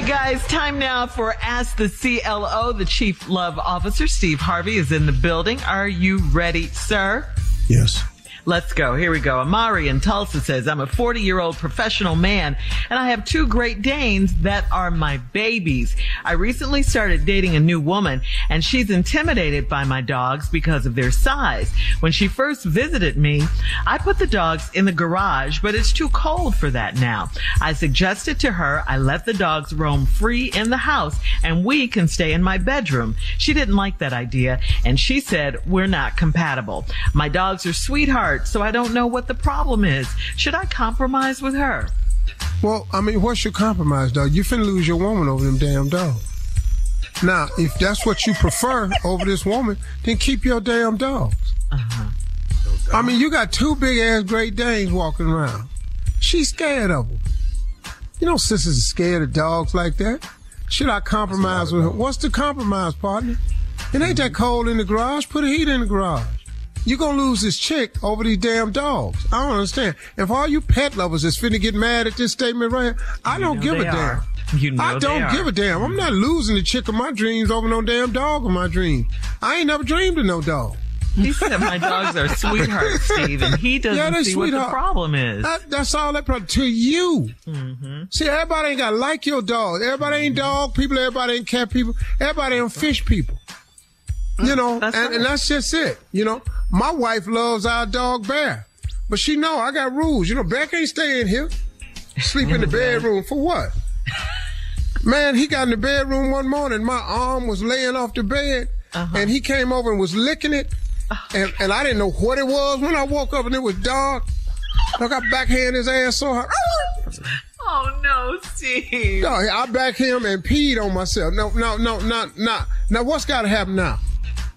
Right, guys, time now for Ask the CLO. The Chief Love Officer, Steve Harvey, is in the building. Are you ready, sir? Yes. Let's go. Here we go. Amari in Tulsa says, I'm a 40 year old professional man and I have two Great Danes that are my babies. I recently started dating a new woman and she's intimidated by my dogs because of their size. When she first visited me, I put the dogs in the garage, but it's too cold for that now. I suggested to her I let the dogs roam free in the house and we can stay in my bedroom. She didn't like that idea and she said, we're not compatible. My dogs are sweethearts so I don't know what the problem is. Should I compromise with her? Well, I mean, what's your compromise, dog? You finna lose your woman over them damn dogs. Now, if that's what you prefer over this woman, then keep your damn dogs. Uh-huh. I mean, you got two big ass Great Danes walking around. She's scared of them. You know, sisters are scared of dogs like that. Should I compromise with her? What's the compromise, partner? It ain't that cold in the garage. Put a heat in the garage. You're gonna lose this chick over these damn dogs. I don't understand. If all you pet lovers is finna get mad at this statement right here, I don't give a damn. You know I don't give a damn. I'm not losing the chick of my dreams over no damn dog of my dreams. I ain't never dreamed of no dog. He said my dogs are sweethearts, Steve, and he doesn't Yeah, see what the problem is. That, that's all that problem to you. Mm-hmm. See, everybody ain't gotta like your dog. Everybody ain't dog people. Everybody ain't cat people. Everybody ain't fish people. You mm, know, That's and, right. and that's just it. You know, my wife loves our dog Bear, but she know I got rules. You know, Bear can't stay in here, sleep in the mm-hmm. bedroom for what? Man, he got in the bedroom one morning. My arm was laying off the bed, Uh-huh. and he came over and was licking it, uh-huh. and, and I didn't know what it was when I woke up and it was dark. I got backhand his ass so hard. Oh no, Steve. No, I back him and peed on myself. No, no, no, not, not. Now, what's got to happen now?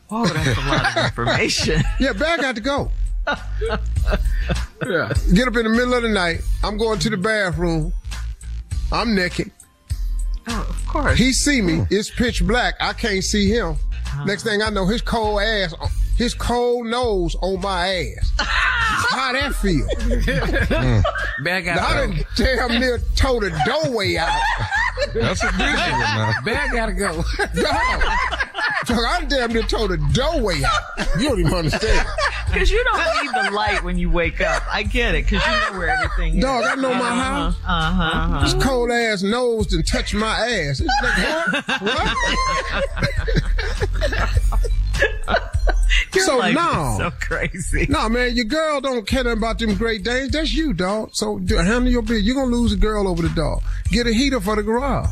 Oh, that's a lot of information. Yeah, Bear got to go. yeah. Get up in the middle of the night. I'm going to the bathroom. I'm naked. Oh, of course. He see me. It's pitch black. I can't see him. Uh-huh. Next thing I know, his cold ass, uh, his cold nose on my ass. How that feel? Mm. Bear got to go. I done damn near tore the doorway out. That's a good one now. Bear gotta go. Dog. Dog, I damn near tore the doorway out. You don't even understand. Because you don't need the light when you wake up. I get it, because you know where everything is. Dog, I know my house. Uh huh. This cold ass nose and touch my ass. It's like, what? What? Your so life is no. so crazy. No, man, your girl don't care about them Great Danes. That's you, dog. So handle your business. You're gonna lose a girl over the dog. Get a heater for the garage.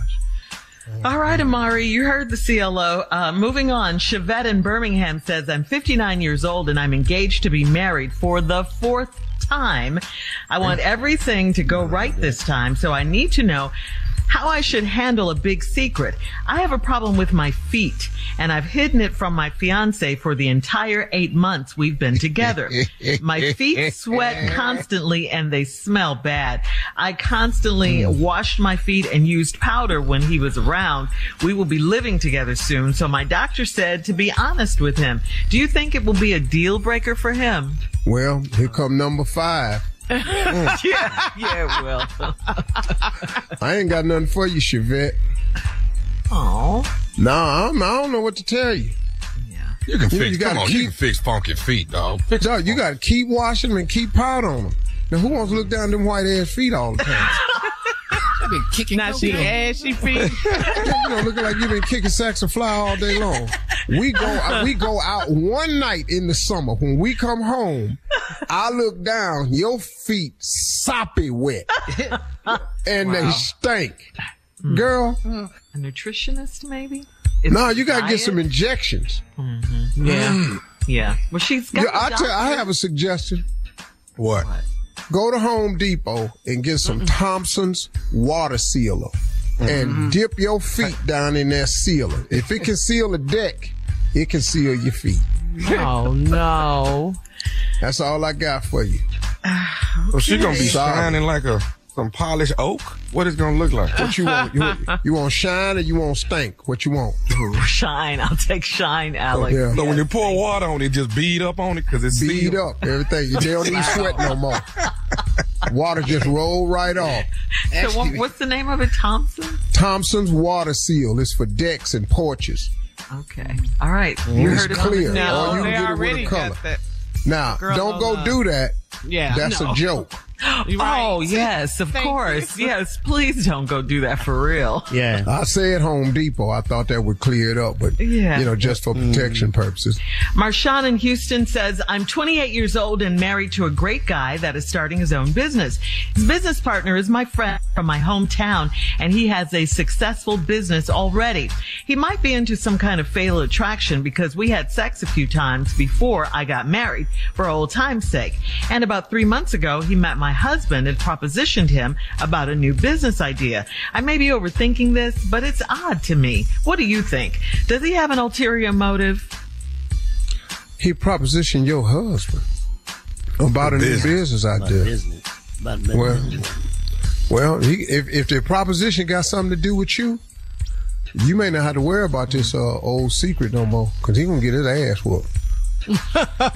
All right, Amari, you heard the CLO. Uh, moving on, Chevette in Birmingham says, I'm 59 years old and I'm engaged to be married for the fourth time. I want everything to go right this time, so I need to know how I should handle a big secret. I have a problem with my feet, and I've hidden it from my fiance for the entire eight months we've been together. my feet sweat constantly and they smell bad. I constantly hmm. washed my feet and used powder when he was around. We will be living together soon, so my doctor said to be honest with him. Do you think it will be a deal breaker for him? Well, here come number five. yeah, yeah, it will. I ain't got nothing for you, Chevette. Oh, Nah, I'm, I don't know what to tell you. Yeah. You can You- fix. you come on, keep- you can fix funky feet, dog. Fix Dog, you got to keep washing them and keep powder on them. Now, who wants to look down them white ass feet all the time? I've been kicking. Now she ashy feet. you know, looking like you've been kicking sacks of fly all day long. We go, uh, we go out one night in the summer. When we come home, I look down, your feet soppy wet, and they stink. Hmm. Girl, a nutritionist maybe? no, you got to get some injections. Mm-hmm. Yeah, mm. yeah. Well, she's got. Yeah, I tell, I have a suggestion. What? Go to Home Depot and get some Thompson's water sealer and dip your feet down in that sealer. If it can seal a deck, it can seal your feet. Oh no. That's all I got for you. So she gonna be shining like a some polished oak. What is gonna look like? What you want? You, you want shine or you want stink? What you want? Shine. I'll take shine, oh, Alex. yeah. So when you pour water on it, just bead up on it because it's Beat sealed. up everything. You don't need sweat no more. Water just roll right off. So what, what's the name of it? Thompson? Thompson's water seal is for decks and porches. Okay. All right. You It's heard it clear. on No, No, you they get it with a already color. got that. Now, don't go do that. Yeah. That's no. a joke. You right. Oh, yes, of Thank course. you. Yes, please don't go do that for real. Yeah. I said Home Depot. I thought that would clear it up, but Yeah. you know, just for protection purposes. Marshawn in Houston says, I'm 28 years old and married to a great guy that is starting his own business. His business partner is my friend from my hometown and he has a successful business already. He might be into some kind of fatal attraction because we had sex a few times before I got married for old time's sake. And about three months ago, he met my husband and propositioned him about a new business idea. I may be overthinking this, but it's odd to me. What do you think? Does he have an ulterior motive? He propositioned your husband about a new business. business About idea. business. About business. Well, well, he, if if the proposition got something to do with you, you may not have to worry about this uh, old secret no more, because he gonna get his ass whooped.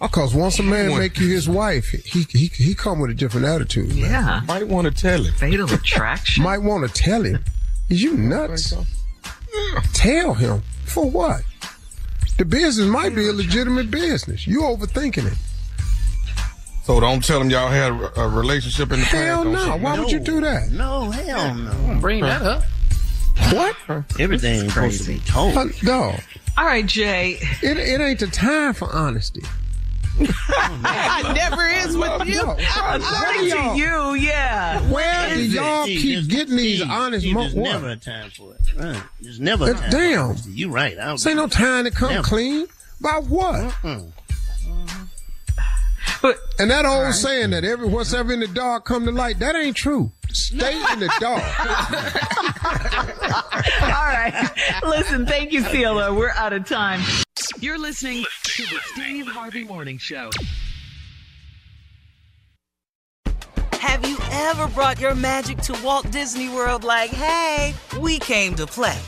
Because once a man make you his wife, he he he come with a different attitude. Man. Yeah. Might want to tell him. Fatal attraction. Might want to tell him, is you nuts? Tell him for what? The business might be a legitimate business. You overthinking it. So don't tell him y'all had a, a relationship in the Hell past. Don't no. say Why would you do that? No, hell no. Bring that up. What? Everything ain't supposed to be told. Uh, No, All right, Jay. it, it ain't the time for honesty. It never is with you. No. Where According to you, yeah. Where do y'all See, keep there's- getting these see, honest see, mo- There's what? never a time for it. Right. There's never a Uh, time. damn. For honesty. You right. I ain't no time to come Never. clean. About what? But And that old saying that every what's ever in the dark come to light, that ain't true. Stay in the dark. all right. Listen, thank you, CLO. We're out of time. You're listening to the Steve Harvey Morning Show. Have you ever brought your magic to Walt Disney World like, hey, we came to play?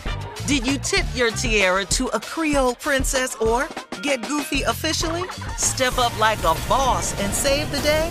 Did you tip your tiara to a Creole princess or get goofy officially? Step up like a boss and save the day?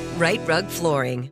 Rite Rug Flooring.